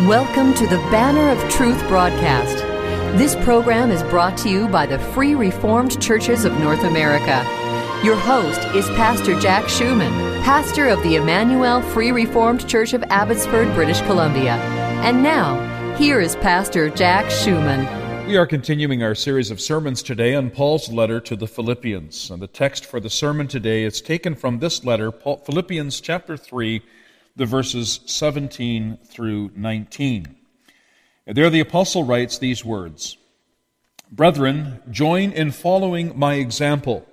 Welcome to the Banner of Truth broadcast. This program is brought to you by the Free Reformed Churches of North America. Your host is Pastor Jack Schumann, pastor of the Emmanuel Free Reformed Church of Abbotsford, British Columbia. And now, here is Pastor Jack Schumann. We are continuing our series of sermons today on Paul's letter to the Philippians. And the text for the sermon today is taken from this letter, Philippians chapter 3 the verses 17 through 19. And there the apostle writes these words Brethren, join in following my example,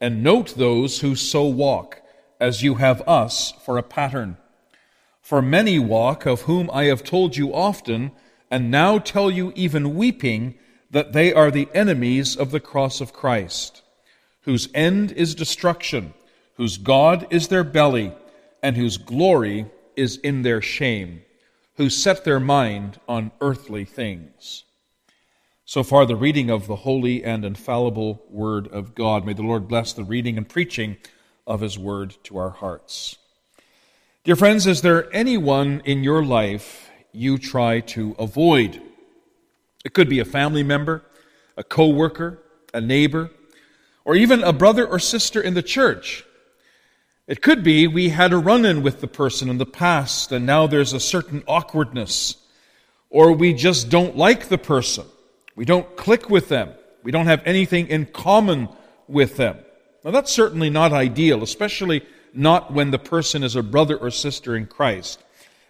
and note those who so walk, as you have us for a pattern. For many walk, of whom I have told you often, and now tell you even weeping, that they are the enemies of the cross of Christ, whose end is destruction, whose God is their belly and whose glory is in their shame, who set their mind on earthly things. So far, the reading of the holy and infallible Word of God. May the Lord bless the reading and preaching of His Word to our hearts. Dear friends, is there anyone in your life you try to avoid? It could be a family member, a co worker, a neighbor, or even a brother or sister in the church it could be we had a run in with the person in the past and now there's a certain awkwardness. Or we just don't like the person. We don't click with them. We don't have anything in common with them. Now that's certainly not ideal, especially not when the person is a brother or sister in Christ.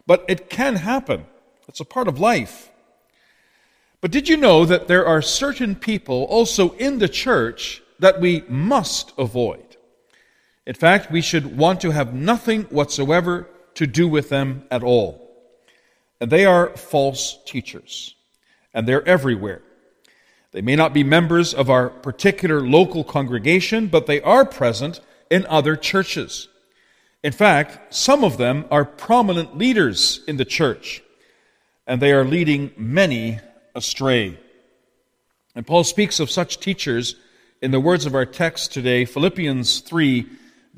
But it can happen. It's a part of life. But did you know that there are certain people also in the church that we must avoid? In fact, we should want to have nothing whatsoever to do with them at all. And they are false teachers, and they're everywhere. They may not be members of our particular local congregation, but they are present in other churches. In fact, some of them are prominent leaders in the church, and they are leading many astray. And Paul speaks of such teachers in the words of our text today, Philippians 3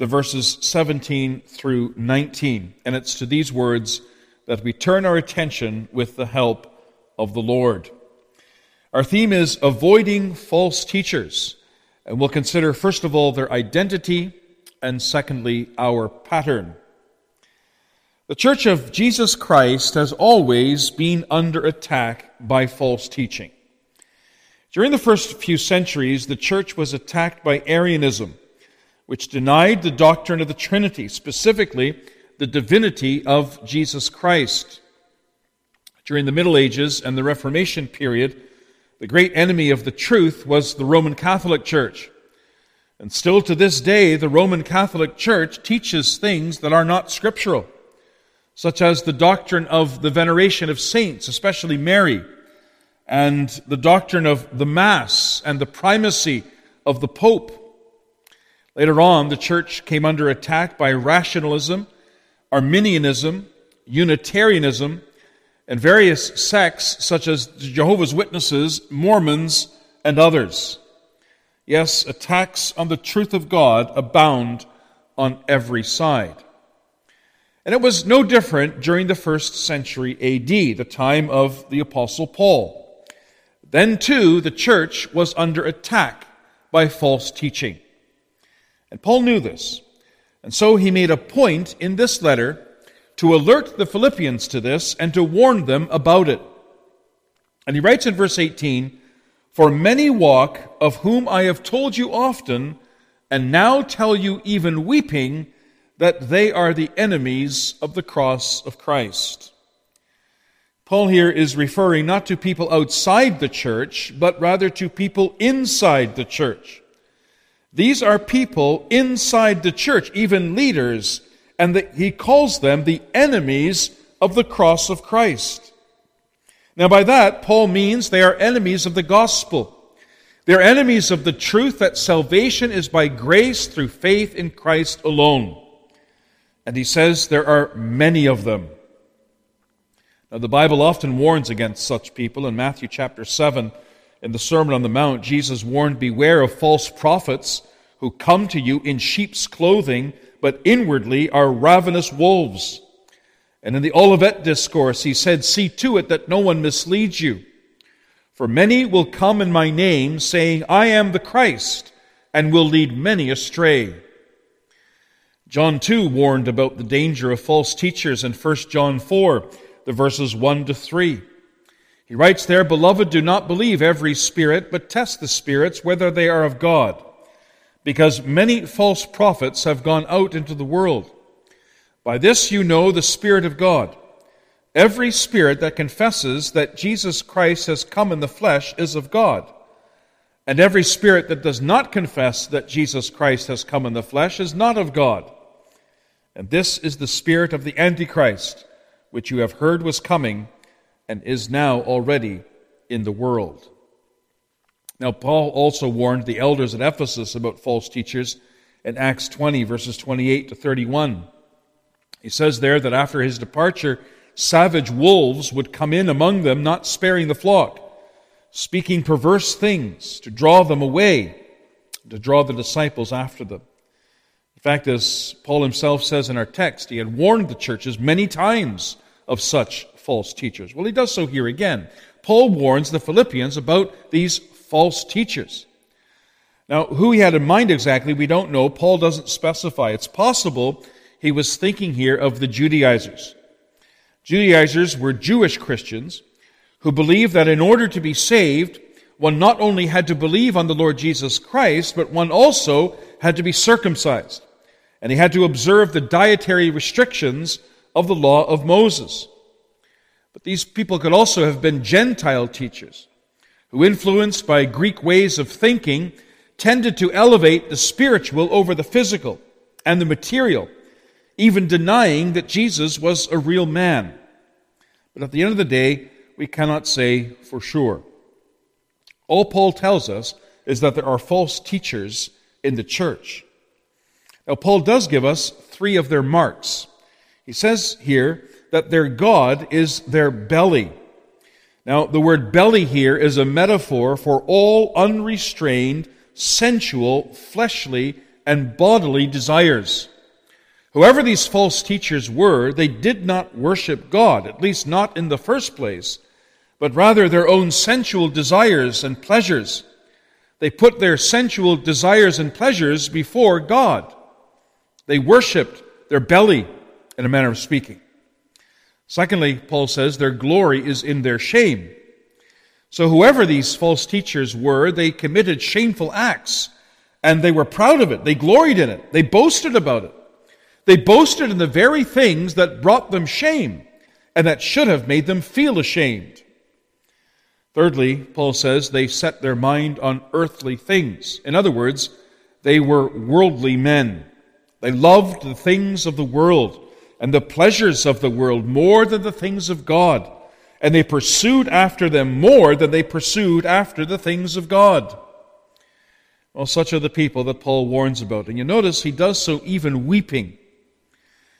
the verses 17 through 19. And it's to these words that we turn our attention with the help of the Lord. Our theme is avoiding false teachers. And we'll consider, first of all, their identity, and secondly, our pattern. The Church of Jesus Christ has always been under attack by false teaching. During the first few centuries, the church was attacked by Arianism, which denied the doctrine of the Trinity, specifically the divinity of Jesus Christ. During the Middle Ages and the Reformation period, the great enemy of the truth was the Roman Catholic Church. And still to this day, the Roman Catholic Church teaches things that are not scriptural, such as the doctrine of the veneration of saints, especially Mary, and the doctrine of the Mass and the primacy of the Pope. Later on, the church came under attack by rationalism, Arminianism, Unitarianism, and various sects such as Jehovah's Witnesses, Mormons, and others. Yes, attacks on the truth of God abound on every side. And it was no different during the first century AD, the time of the Apostle Paul. Then, too, the church was under attack by false teaching. And Paul knew this. And so he made a point in this letter to alert the Philippians to this and to warn them about it. And he writes in verse 18, For many walk, of whom I have told you often, and now tell you even weeping, that they are the enemies of the cross of Christ. Paul here is referring not to people outside the church, but rather to people inside the church. These are people inside the church, even leaders, and the, he calls them the enemies of the cross of Christ. Now, by that, Paul means they are enemies of the gospel. They're enemies of the truth that salvation is by grace through faith in Christ alone. And he says there are many of them. Now, the Bible often warns against such people. In Matthew chapter 7, in the Sermon on the Mount, Jesus warned, Beware of false prophets who come to you in sheep's clothing, but inwardly are ravenous wolves. And in the Olivet Discourse, he said, See to it that no one misleads you. For many will come in my name, saying, I am the Christ, and will lead many astray. John too warned about the danger of false teachers in 1 John 4, the verses 1 to 3. He writes there, Beloved, do not believe every spirit, but test the spirits whether they are of God, because many false prophets have gone out into the world. By this you know the Spirit of God. Every spirit that confesses that Jesus Christ has come in the flesh is of God. And every spirit that does not confess that Jesus Christ has come in the flesh is not of God. And this is the spirit of the Antichrist, which you have heard was coming and is now already in the world. Now, Paul also warned the elders at Ephesus about false teachers in Acts 20, verses 28 to 31. He says there that after his departure, savage wolves would come in among them, not sparing the flock, speaking perverse things to draw them away, to draw the disciples after them. In fact, as Paul himself says in our text, he had warned the churches many times of such false teachers. Well, he does so here again. Paul warns the Philippians about these false teachers. Now, who he had in mind exactly, we don't know. Paul doesn't specify. It's possible he was thinking here of the Judaizers. Judaizers were Jewish Christians who believed that in order to be saved, one not only had to believe on the Lord Jesus Christ, but one also had to be circumcised. And he had to observe the dietary restrictions of the law of Moses. But these people could also have been Gentile teachers who, influenced by Greek ways of thinking, tended to elevate the spiritual over the physical and the material even denying that Jesus was a real man. But at the end of the day, we cannot say for sure. All Paul tells us is that there are false teachers in the church. Now, Paul does give us three of their marks. He says here that their God is their belly. Now, the word belly here is a metaphor for all unrestrained, sensual, fleshly, and bodily desires. Whoever these false teachers were, they did not worship God, at least not in the first place, but rather their own sensual desires and pleasures. They put their sensual desires and pleasures before God. They worshiped their belly, in a manner of speaking. Secondly, Paul says their glory is in their shame. So, whoever these false teachers were, they committed shameful acts, and they were proud of it. They gloried in it. They boasted about it. They boasted in the very things that brought them shame and that should have made them feel ashamed. Thirdly, Paul says they set their mind on earthly things. In other words, they were worldly men. They loved the things of the world and the pleasures of the world more than the things of God, and they pursued after them more than they pursued after the things of God. Well, such are the people that Paul warns about. And you notice he does so even weeping.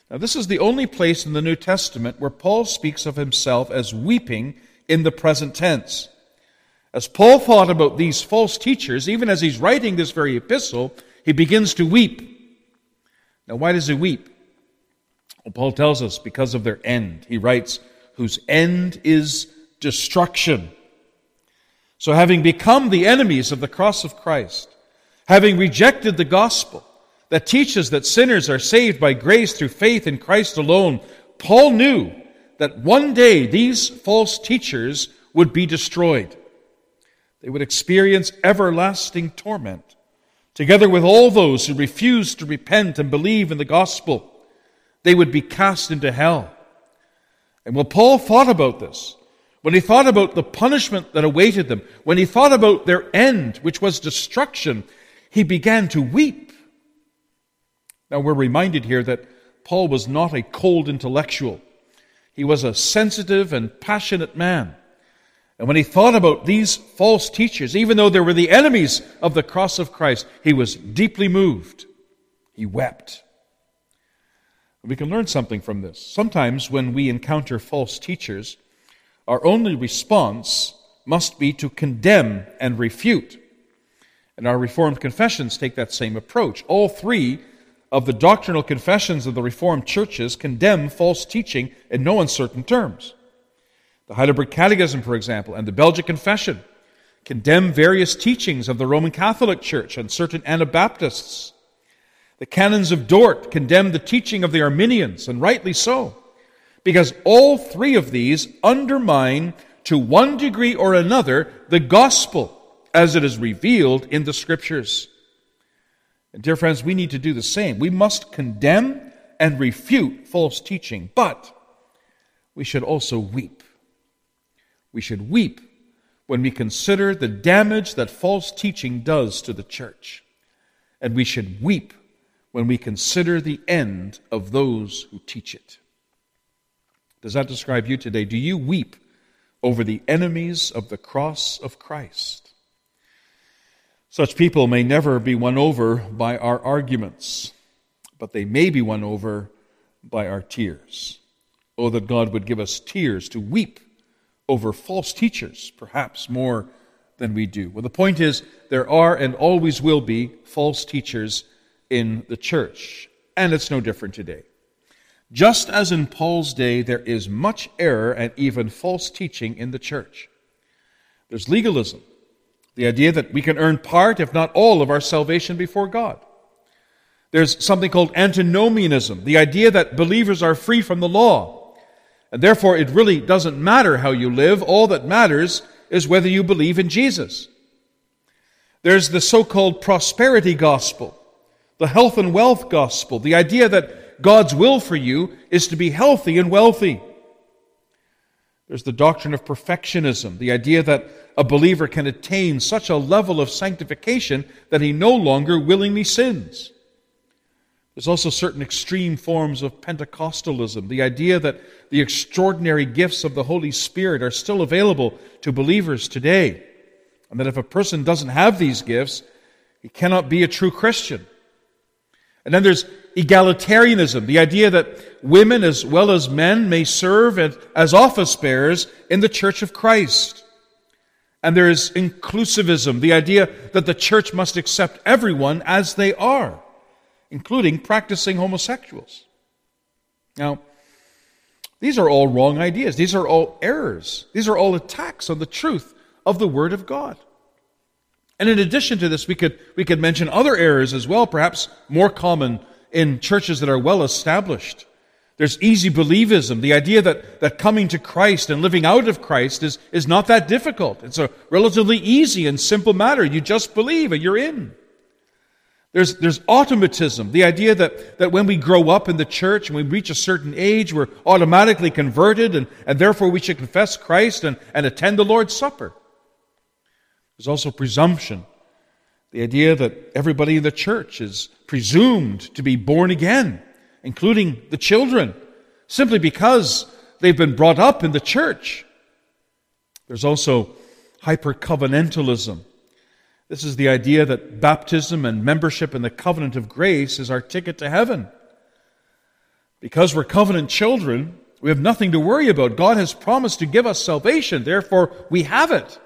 Now, this is the only place in the New Testament where Paul speaks of himself as weeping in the present tense. As Paul thought about these false teachers, even as he's writing this very epistle, he begins to weep. Now, why does he weep? Well, Paul tells us because of their end. He writes, whose end is destruction. So, having become the enemies of the cross of Christ, having rejected the gospel, that teaches that sinners are saved by grace through faith in Christ alone, Paul knew that one day these false teachers would be destroyed. They would experience everlasting torment, together with all those who refuse to repent and believe in the gospel. They would be cast into hell. And when Paul thought about this, when he thought about the punishment that awaited them, when he thought about their end, which was destruction, he began to weep. Now, we're reminded here that Paul was not a cold intellectual. He was a sensitive and passionate man. And when he thought about these false teachers, even though they were the enemies of the cross of Christ, he was deeply moved. He wept. We can learn something from this. Sometimes when we encounter false teachers, our only response must be to condemn and refute. And our Reformed confessions take that same approach. All three of the doctrinal confessions of the Reformed churches condemn false teaching in no uncertain terms. The Heidelberg Catechism, for example, and the Belgic Confession condemn various teachings of the Roman Catholic Church and certain Anabaptists. The canons of Dort condemned the teaching of the Arminians, and rightly so, because all three of these undermine, to one degree or another, the gospel as it is revealed in the Scriptures. And dear friends, we need to do the same. We must condemn and refute false teaching, but we should also weep. We should weep when we consider the damage that false teaching does to the church. And we should weep when we consider the end of those who teach it. Does that describe you today? Do you weep over the enemies of the cross of Christ? Such people may never be won over by our arguments, but they may be won over by our tears. Oh, that God would give us tears to weep over false teachers, perhaps more than we do. Well, the point is, there are and always will be false teachers in the church, and it's no different today. Just as in Paul's day, there is much error and even false teaching in the church. There's legalism, the idea that we can earn part, if not all, of our salvation before God. There's something called antinomianism, the idea that believers are free from the law. And therefore, it really doesn't matter how you live. All that matters is whether you believe in Jesus. There's the so-called prosperity gospel, the health and wealth gospel, the idea that God's will for you is to be healthy and wealthy. There's the doctrine of perfectionism, the idea that a believer can attain such a level of sanctification that he no longer willingly sins. There's also certain extreme forms of Pentecostalism, the idea that the extraordinary gifts of the Holy Spirit are still available to believers today, and that if a person doesn't have these gifts, he cannot be a true Christian. And then there's egalitarianism, the idea that women as well as men may serve as office bearers in the church of Christ. And there is inclusivism, the idea that the church must accept everyone as they are, including practicing homosexuals. Now, these are all wrong ideas. These are all errors. These are all attacks on the truth of the Word of God. And in addition to this, we could, we could mention other errors as well, perhaps more common in churches that are well established. There's easy believism, the idea that, that coming to Christ and living out of Christ is, is not that difficult. It's a relatively easy and simple matter. You just believe and you're in. There's, there's automatism, the idea that, that when we grow up in the church and we reach a certain age, we're automatically converted and, and therefore we should confess Christ and, and attend the Lord's Supper. There's also presumption, the idea that everybody in the church is presumed to be born again including the children, simply because they've been brought up in the church. There's also hypercovenantalism. This is the idea that baptism and membership in the covenant of grace is our ticket to heaven. Because we're covenant children, we have nothing to worry about. God has promised to give us salvation, therefore we have it.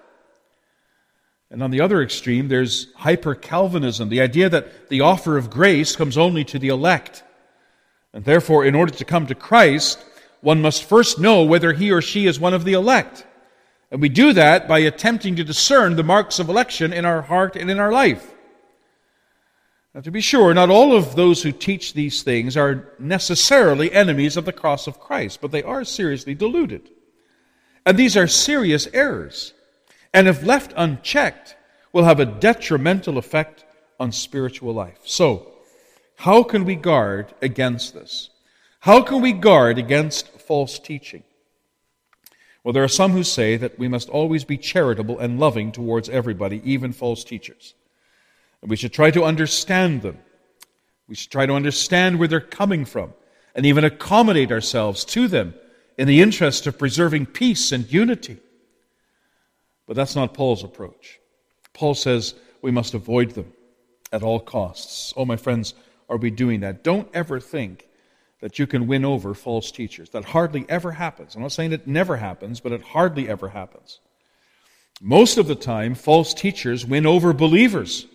And on the other extreme, there's hyper Calvinism, the idea that the offer of grace comes only to the elect. And therefore, in order to come to Christ, one must first know whether he or she is one of the elect. And we do that by attempting to discern the marks of election in our heart and in our life. Now, to be sure, not all of those who teach these things are necessarily enemies of the cross of Christ, but they are seriously deluded. And these are serious errors. And if left unchecked, will have a detrimental effect on spiritual life. So, how can we guard against this? How can we guard against false teaching? Well, there are some who say that we must always be charitable and loving towards everybody, even false teachers. And we should try to understand them. We should try to understand where they're coming from and even accommodate ourselves to them in the interest of preserving peace and unity. But that's not Paul's approach. Paul says we must avoid them at all costs. Oh, my friends, are we doing that? Don't ever think that you can win over false teachers. That hardly ever happens. I'm not saying it never happens, but it hardly ever happens. Most of the time, false teachers win over believers.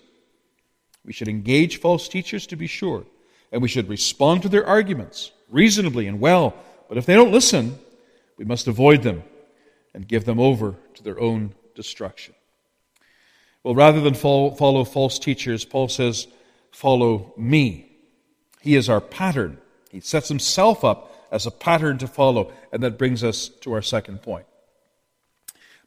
We should engage false teachers to be sure, and we should respond to their arguments reasonably and well. But if they don't listen, we must avoid them and give them over to their own destruction. Well, rather than follow, follow false teachers, Paul says, Follow me. He is our pattern. He sets himself up as a pattern to follow. And that brings us to our second point.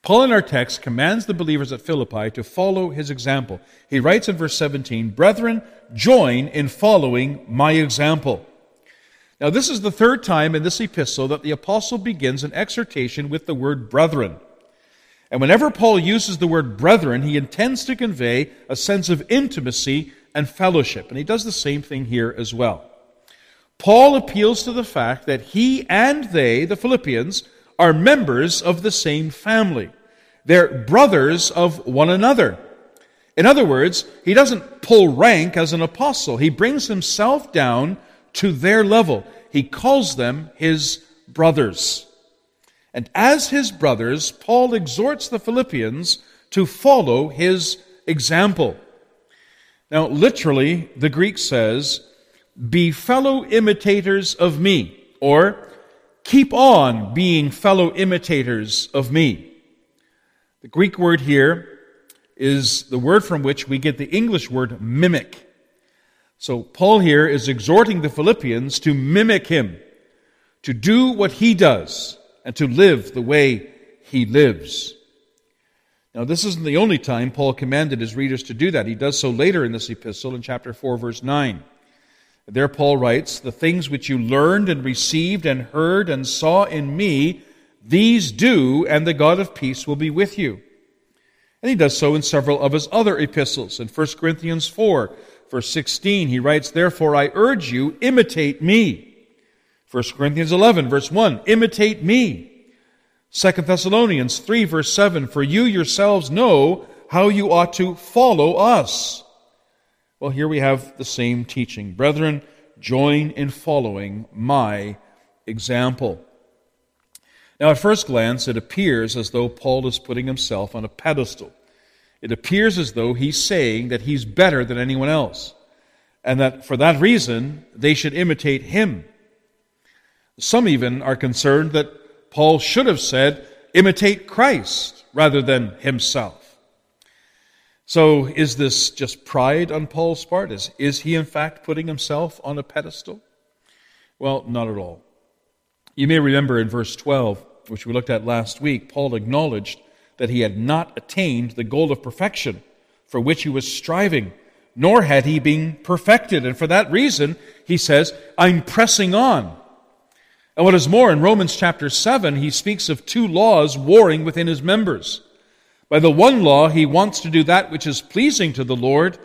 Paul in our text commands the believers at Philippi to follow his example. He writes in verse 17, Brethren, join in following my example. Now, this is the third time in this epistle that the apostle begins an exhortation with the word brethren. And whenever Paul uses the word brethren, he intends to convey a sense of intimacy and fellowship. And he does the same thing here as well. Paul appeals to the fact that he and they, the Philippians, are members of the same family. They're brothers of one another. In other words, he doesn't pull rank as an apostle. He brings himself down to their level. He calls them his brothers. And as his brothers, Paul exhorts the Philippians to follow his example. Now, literally, the Greek says, be fellow imitators of me, or keep on being fellow imitators of me. The Greek word here is the word from which we get the English word mimic. So Paul here is exhorting the Philippians to mimic him, to do what he does, and to live the way he lives. Now, this isn't the only time Paul commanded his readers to do that. He does so later in this epistle in chapter 4, verse 9. There, Paul writes, The things which you learned and received and heard and saw in me, these do, and the God of peace will be with you. And he does so in several of his other epistles. In 1 Corinthians 4, verse 16, he writes, Therefore I urge you, imitate me. 1 Corinthians 11, verse 1, imitate me. 2 Thessalonians 3, verse 7, For you yourselves know how you ought to follow us. Well, here we have the same teaching. Brethren, join in following my example. Now, at first glance, it appears as though Paul is putting himself on a pedestal. It appears as though he's saying that he's better than anyone else, and that for that reason, they should imitate him. Some even are concerned that Paul should have said, imitate Christ rather than himself. So, is this just pride on Paul's part? Is, is he, in fact, putting himself on a pedestal? Well, not at all. You may remember in verse 12, which we looked at last week, Paul acknowledged that he had not attained the goal of perfection for which he was striving, nor had he been perfected. And for that reason, he says, I'm pressing on. And what is more, in Romans chapter 7, he speaks of two laws warring within his members. By the one law, he wants to do that which is pleasing to the Lord,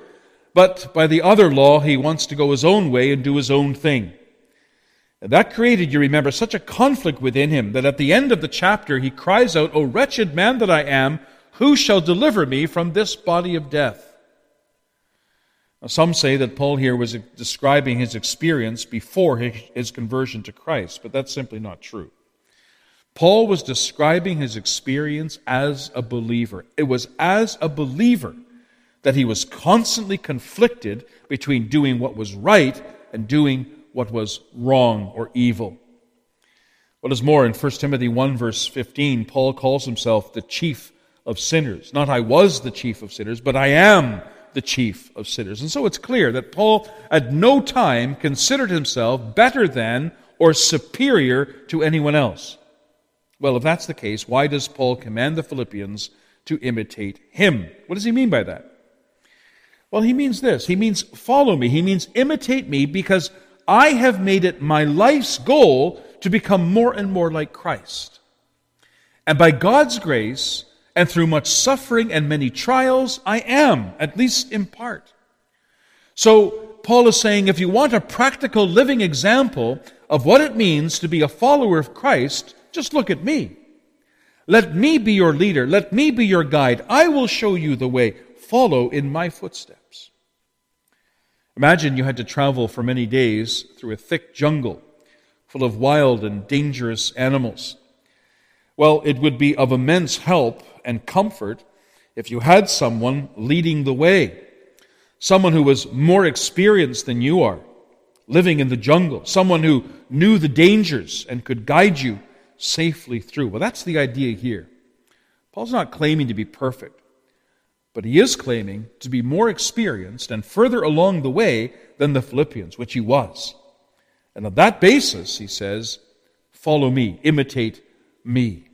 but by the other law, he wants to go his own way and do his own thing. And that created, you remember, such a conflict within him that at the end of the chapter he cries out, O wretched man that I am, who shall deliver me from this body of death? Some say that Paul here was describing his experience before his conversion to Christ, but that's simply not true. Paul was describing his experience as a believer. It was as a believer that he was constantly conflicted between doing what was right and doing what was wrong or evil. What is more, in 1 Timothy 1, verse 15, Paul calls himself the chief of sinners. Not I was the chief of sinners, but I am the chief of sinners. And so it's clear that Paul at no time considered himself better than or superior to anyone else. Well, if that's the case, why does Paul command the Philippians to imitate him? What does he mean by that? Well, he means this. He means follow me. He means imitate me because I have made it my life's goal to become more and more like Christ. And by God's grace, and through much suffering and many trials, I am, at least in part. So, Paul is saying if you want a practical living example of what it means to be a follower of Christ, just look at me. Let me be your leader. Let me be your guide. I will show you the way. Follow in my footsteps. Imagine you had to travel for many days through a thick jungle full of wild and dangerous animals. Well, it would be of immense help and comfort if you had someone leading the way, someone who was more experienced than you are, living in the jungle, someone who knew the dangers and could guide you safely through. Well, that's the idea here. Paul's not claiming to be perfect, but he is claiming to be more experienced and further along the way than the Philippians, which he was. And on that basis, he says, follow me, imitate me.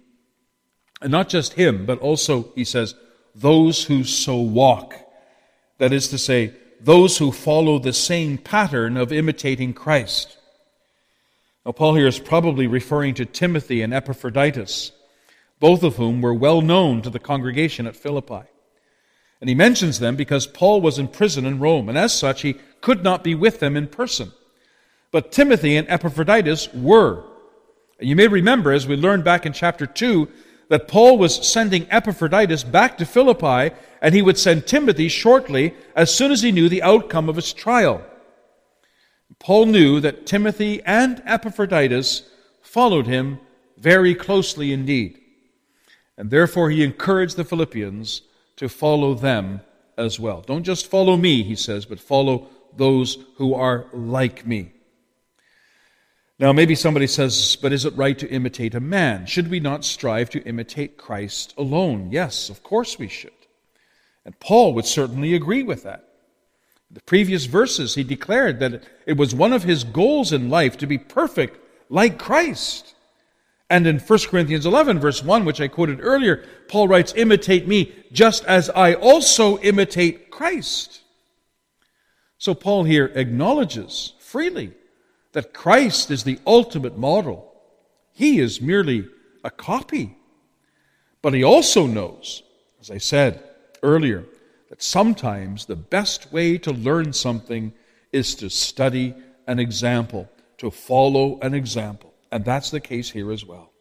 And not just him, but also, he says, those who so walk. That is to say, those who follow the same pattern of imitating Christ. Now, Paul here is probably referring to Timothy and Epaphroditus, both of whom were well known to the congregation at Philippi. And he mentions them because Paul was in prison in Rome, and as such, he could not be with them in person. But Timothy and Epaphroditus were. And you may remember, as we learned back in chapter 2, that Paul was sending Epaphroditus back to Philippi, and he would send Timothy shortly as soon as he knew the outcome of his trial. Paul knew that Timothy and Epaphroditus followed him very closely indeed. And therefore, he encouraged the Philippians to follow them as well. Don't just follow me, he says, but follow those who are like me. Now, maybe somebody says, but is it right to imitate a man? Should we not strive to imitate Christ alone? Yes, of course we should. And Paul would certainly agree with that. In The previous verses, he declared that it was one of his goals in life to be perfect like Christ. And in 1 Corinthians 11, verse 1, which I quoted earlier, Paul writes, Imitate me just as I also imitate Christ. So Paul here acknowledges freely that Christ is the ultimate model. He is merely a copy. But he also knows, as I said earlier, that sometimes the best way to learn something is to study an example, to follow an example. And that's the case here as well.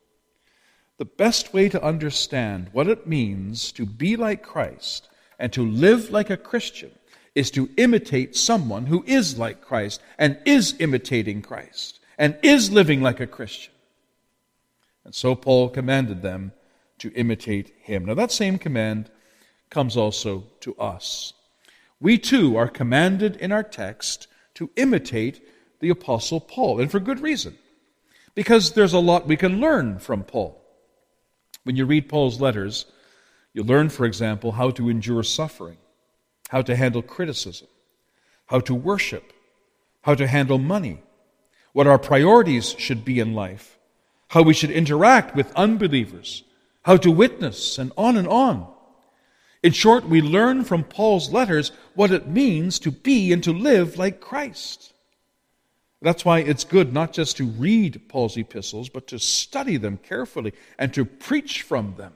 The best way to understand what it means to be like Christ and to live like a Christian is to imitate someone who is like Christ and is imitating Christ and is living like a Christian. And so Paul commanded them to imitate him. Now, that same command comes also to us. We too are commanded in our text to imitate the Apostle Paul, and for good reason. Because there's a lot we can learn from Paul. When you read Paul's letters, you learn, for example, how to endure suffering how to handle criticism, how to worship, how to handle money, what our priorities should be in life, how we should interact with unbelievers, how to witness, and on and on. In short, we learn from Paul's letters what it means to be and to live like Christ. That's why it's good not just to read Paul's epistles, but to study them carefully and to preach from them.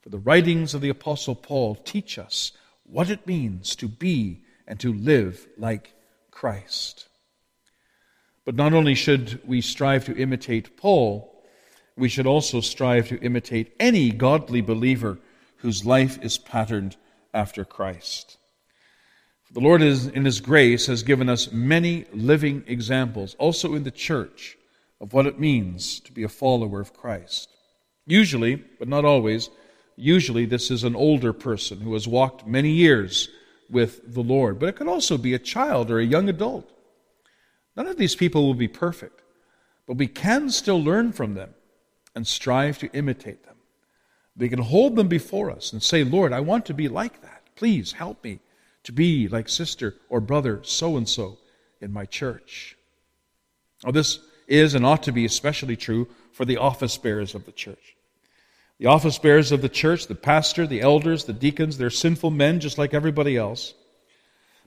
For the writings of the Apostle Paul teach us what it means to be and to live like Christ. But not only should we strive to imitate Paul, we should also strive to imitate any godly believer whose life is patterned after Christ. The Lord, is, in His grace, has given us many living examples, also in the church, of what it means to be a follower of Christ. Usually, but not always, Usually, this is an older person who has walked many years with the Lord, but it could also be a child or a young adult. None of these people will be perfect, but we can still learn from them and strive to imitate them. We can hold them before us and say, Lord, I want to be like that. Please help me to be like sister or brother so and so in my church. Now, this is and ought to be especially true for the office bearers of the church. The office bearers of the church, the pastor, the elders, the deacons, they're sinful men just like everybody else.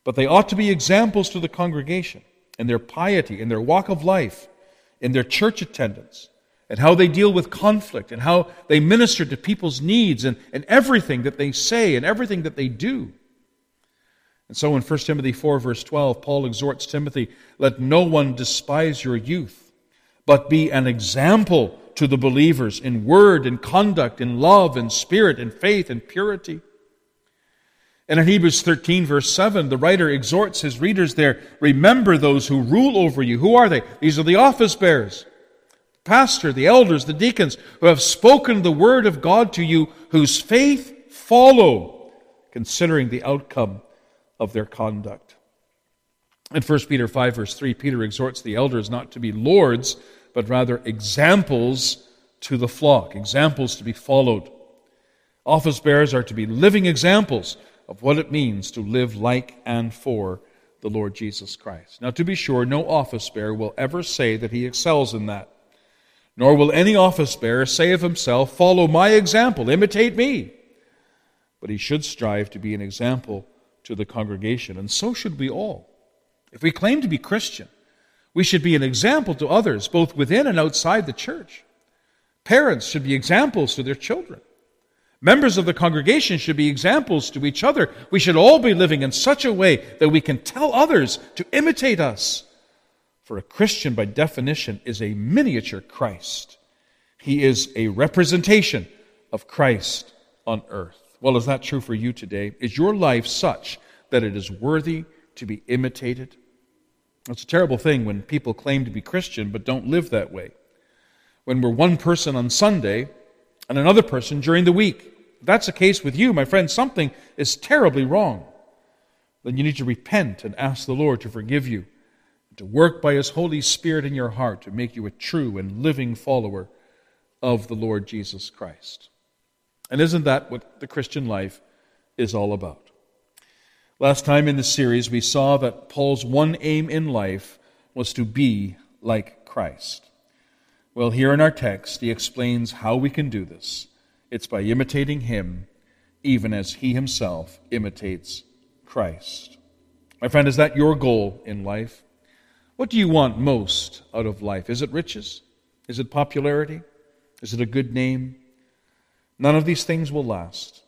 But they ought to be examples to the congregation in their piety, in their walk of life, in their church attendance, and how they deal with conflict, and how they minister to people's needs, and, and everything that they say, and everything that they do. And so in 1 Timothy 4, verse 12, Paul exhorts Timothy let no one despise your youth, but be an example to the believers in word and conduct, in love and spirit and faith and purity. And in Hebrews 13, verse 7, the writer exhorts his readers there remember those who rule over you. Who are they? These are the office bearers, the pastor, the elders, the deacons, who have spoken the word of God to you, whose faith follow, considering the outcome of their conduct. In 1 Peter 5, verse 3, Peter exhorts the elders not to be lords, but rather examples to the flock, examples to be followed. Office bearers are to be living examples of what it means to live like and for the Lord Jesus Christ. Now, to be sure, no office bearer will ever say that he excels in that. Nor will any office bearer say of himself, Follow my example, imitate me. But he should strive to be an example to the congregation, and so should we all. If we claim to be Christian, we should be an example to others, both within and outside the church. Parents should be examples to their children. Members of the congregation should be examples to each other. We should all be living in such a way that we can tell others to imitate us. For a Christian, by definition, is a miniature Christ. He is a representation of Christ on earth. Well, is that true for you today? Is your life such that it is worthy to be imitated? It's a terrible thing when people claim to be Christian but don't live that way. When we're one person on Sunday and another person during the week. If that's the case with you, my friend, something is terribly wrong. Then you need to repent and ask the Lord to forgive you, and to work by His Holy Spirit in your heart to make you a true and living follower of the Lord Jesus Christ. And isn't that what the Christian life is all about? Last time in the series, we saw that Paul's one aim in life was to be like Christ. Well, here in our text, he explains how we can do this. It's by imitating him, even as he himself imitates Christ. My friend, is that your goal in life? What do you want most out of life? Is it riches? Is it popularity? Is it a good name? None of these things will last.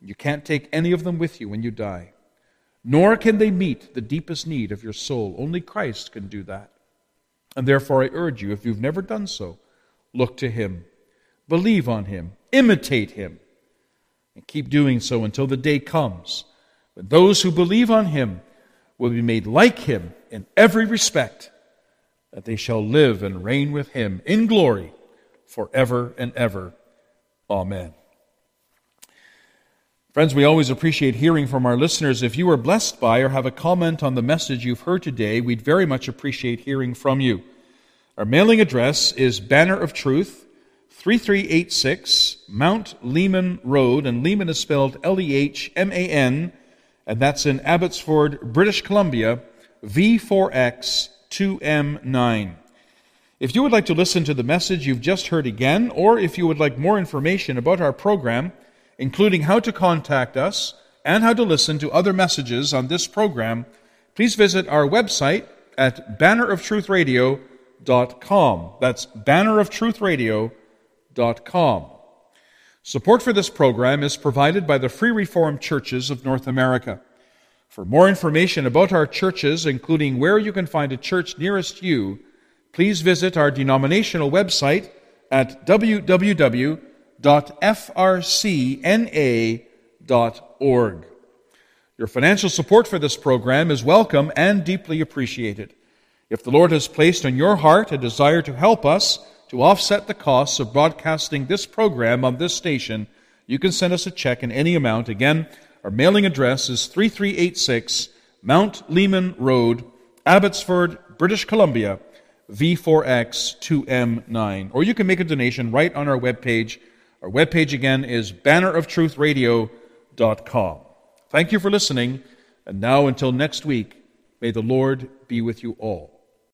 You can't take any of them with you when you die. Nor can they meet the deepest need of your soul. Only Christ can do that. And therefore, I urge you, if you've never done so, look to him. Believe on him. Imitate him. And keep doing so until the day comes when those who believe on him will be made like him in every respect, that they shall live and reign with him in glory forever and ever. Amen. Friends, we always appreciate hearing from our listeners. If you are blessed by or have a comment on the message you've heard today, we'd very much appreciate hearing from you. Our mailing address is Banner of Truth, 3386 Mount Lehman Road, and Lehman is spelled L E H M A N, and that's in Abbotsford, British Columbia, V4X 2M9. If you would like to listen to the message you've just heard again, or if you would like more information about our program, including how to contact us and how to listen to other messages on this program, please visit our website at banneroftruthradio.com. That's banneroftruthradio.com. Support for this program is provided by the Free Reformed Churches of North America. For more information about our churches, including where you can find a church nearest you, please visit our denominational website at www www.frcna.org. Your financial support for this program is welcome and deeply appreciated. If the Lord has placed on your heart a desire to help us to offset the costs of broadcasting this program on this station, you can send us a check in any amount. Again, our mailing address is 3386 Mount Lehman Road, Abbotsford, British Columbia, V4X 2M9. Or you can make a donation right on our webpage our webpage again is banneroftruthradio.com. Thank you for listening, and now until next week, may the Lord be with you all.